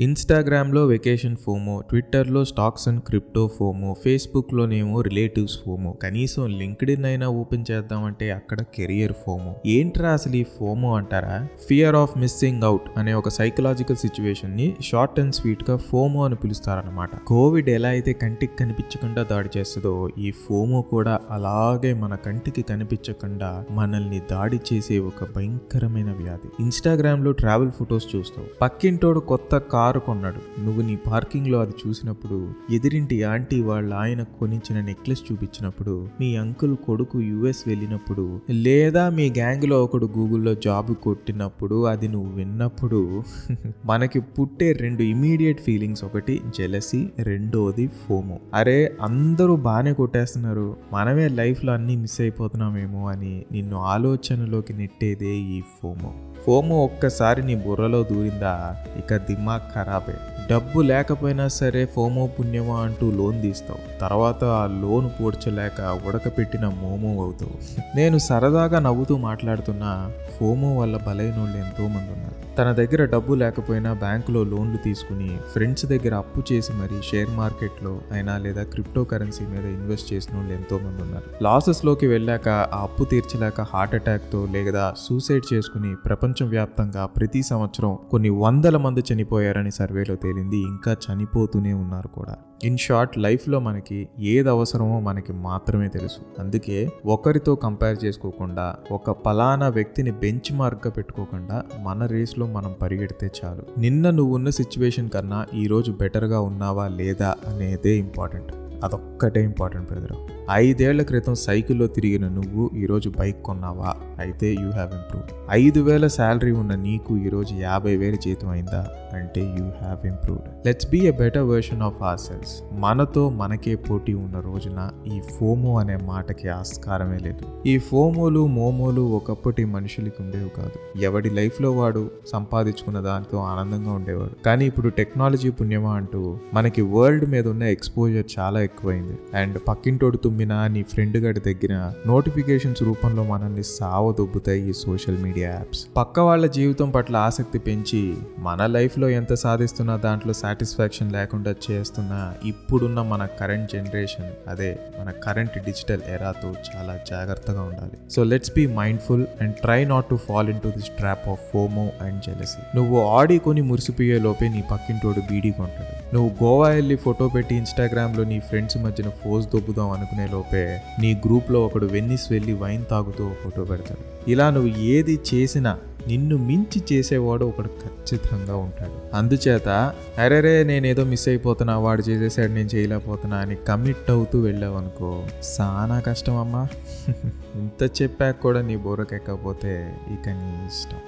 ఇన్స్టాగ్రామ్లో vacation FOMO ట్విట్టర్లో stocks and crypto FOMO ఫేస్బుక్లోనేమో రిలేటివ్స్ ఫోమో. కనీసం లింక్డ్ఇన్ అయినా ఓపెన్ చేద్దామంటే అక్కడ కెరియర్ ఫోమో. ఏంట్రా అసలు ఈ ఫోమో అంటారా? ఫియర్ ఆఫ్ మిస్సింగ్ అవుట్ అనే ఒక సైకలాజికల్ సిచ్యువేషన్ని షార్ట్ అండ్ స్వీట్గా ఫోమో అని పిలుస్తారనమాట కోవిడ్ ఎలా అయితే కంటికి కనిపించకుండా దాడి చేస్తుందో ఈ ఫోమో కూడా అలాగే మన కంటికి కనిపించకుండా మనల్ని దాడి చేసే ఒక భయంకరమైన వ్యాధి. ఇన్స్టాగ్రామ్లో ట్రావెల్ ఫొటోస్ చూస్తావు. పక్కింటోడు కొత్త కార్ కొన్నాడు. నువ్వు నీ పార్కింగ్లో అది చూసినప్పుడు ఎదిరింటి ఆంటీ వాళ్ళ ఆయన కొనించిన నెక్లెస్ చూపించినప్పుడు మీ అంకుల్ కొడుకు యుఎస్ వెళ్ళినప్పుడు లేదా మీ గ్యాంగ్లో ఒకడు గూగుల్లో జాబ్ కొట్టినప్పుడు అది నువ్వు విన్నప్పుడు మనకి పుట్టే రెండు ఇమీడియట్ ఫీలింగ్స్ ఒకటి జెలసీ రెండోది ఫోమో. అరే అందరూ బాగానే కొట్టేస్తున్నారు. మనమే లైఫ్లో అన్నీ మిస్ అయిపోతున్నామేమో అని నిన్ను ఆలోచనలోకి నెట్టేదే ఈ ఫోమో. ఫోము ఒక్కసారి నీ బుర్రలో దూరిందా? ఇక దిమాగ్ ఖరాబే. డబ్బు లేకపోయినా సరే ఫోమో పుణ్యమా అంటూ లోన్ తీస్తావు. తర్వాత ఆ లోన్ పూడ్చలేక ఉడకపెట్టిన మోమో అవుతావు. నేను సరదాగా నవ్వుతూ మాట్లాడుతున్నా ఫోమో వల్ల బలైనోళ్ళు ఎంతో మంది ఉన్నారు. తన దగ్గర డబ్బు లేకపోయినా బ్యాంకులో లోన్లు తీసుకుని ఫ్రెండ్స్ దగ్గర అప్పు చేసి మరి షేర్ మార్కెట్లో అయినా లేదా క్రిప్టో కరెన్సీ మీద ఇన్వెస్ట్ చేసిన వాళ్ళు ఎంతో మంది ఉన్నారు లాసెస్లోకి వెళ్ళాక ఆ అప్పు తీర్చలేక హార్ట్ అటాక్తో లేదా సూసైడ్ చేసుకుని ప్రపంచవ్యాప్తంగా ప్రతి సంవత్సరం కొన్ని వందల మంది చనిపోయారని సర్వేలో తేలింది. ఇంకా చనిపోతూనే ఉన్నారు కూడా. ఇన్ షార్ట్ లైఫ్లో మనకి ఏది అవసరమో మనకి మాత్రమే తెలుసు. అందుకే ఒకరితో కంపేర్ చేసుకోకుండా ఒక పలానా వ్యక్తిని బెంచ్ మార్క్గా పెట్టుకోకుండా మన రేస్లో మనం పరిగెడితే చాలు. నిన్న నువ్వు ఉన్న సిచ్యువేషన్ కన్నా ఈరోజు బెటర్గా ఉన్నావా లేదా అనేదే ఇంపార్టెంట్ అదొక్కటే ఇంపార్టెంట్ బ్రదర్. ఐదేళ్ళ క్రితం సైకిల్లో తిరిగిన నువ్వు ఈరోజు బైక్ కొన్నావా? అయితే యూ హ్యావ్ ఇంప్రూవ్ ఐదు వేల శాలరీ ఉన్న నీకు ఈరోజు యాభై వేలు జీతం అయిందా? అంటే you have improved. Let's be a better version of our cells మనతో మనకే పోటీ ఉన్న రోజున ఈ ఫోమో అనే మాటకి ఆస్కారమే లేదు. ఈ ఫోమోలు మోమోలు ఒకప్పటి మనుషులకి ఉండేవి కాదు. ఎవడి లైఫ్లో వాడు సంపాదించుకున్న దానితో ఆనందంగా ఉండేవాడు. కానీ ఇప్పుడు టెక్నాలజీ పుణ్యమా అంటూ మనకి వరల్డ్ మీద ఉన్న ఎక్స్పోజర్ చాలా ఎక్కువైంది. అండ్ పక్కింటోడు తుమ్మినా నీ ఫ్రెండ్ గడి దగ్గర నోటిఫికేషన్స్ రూపంలో మనల్ని సావదొబ్బుతాయి ఈ సోషల్ మీడియా యాప్స్. పక్క వాళ్ళ జీవితం పట్ల ఆసక్తి పెంచి మన లైఫ్లో ఎంత సాధిస్తున్నా దాంట్లో సాటిస్ఫాక్షన్ లేకుండా చేస్తున్న ఇప్పుడున్న మన కరెంట్ జనరేషన్ అదే మన కరెంట్ డిజిటల్ ఎరాతో చాలా జాగ్రత్తగా ఉండాలి. So let's be mindful and try not to fall into this trap of FOMO and jealousy. నువ్వు ఆడి కొని మురిసిపోయే లోపే నీ పక్కింటోడు బీడీ కొంటాడు. నువ్వు గోవా వెళ్ళి ఫోటో పెట్టి ఇన్స్టాగ్రామ్లో నీ ఫ్రెండ్ ఫ్రెండ్స్ మధ్యన ఫోజ్ దొబ్బుదాం అనుకునే లోపే నీ గ్రూప్లో ఒకడు వెన్నిస్ వెళ్ళి వైన్ తాగుతూ ఫోటో పెడతాడు. ఇలా నువ్వు ఏది చేసినా నిన్ను మించి చేసేవాడు ఒకడు ఖచ్చితంగా ఉంటాడు. అందుచేత అరేరే నేనేదో మిస్ అయిపోతున్నా వాడు చేసేసాడు నేను చేయలేకపోతున్నా అని కమిట్ అవుతూ వెళ్ళావనుకో సానా కష్టం అమ్మా. ఇంత చెప్పాక కూడా నీ బోరకెక్కకపోతే ఇక నీ ఇష్టం.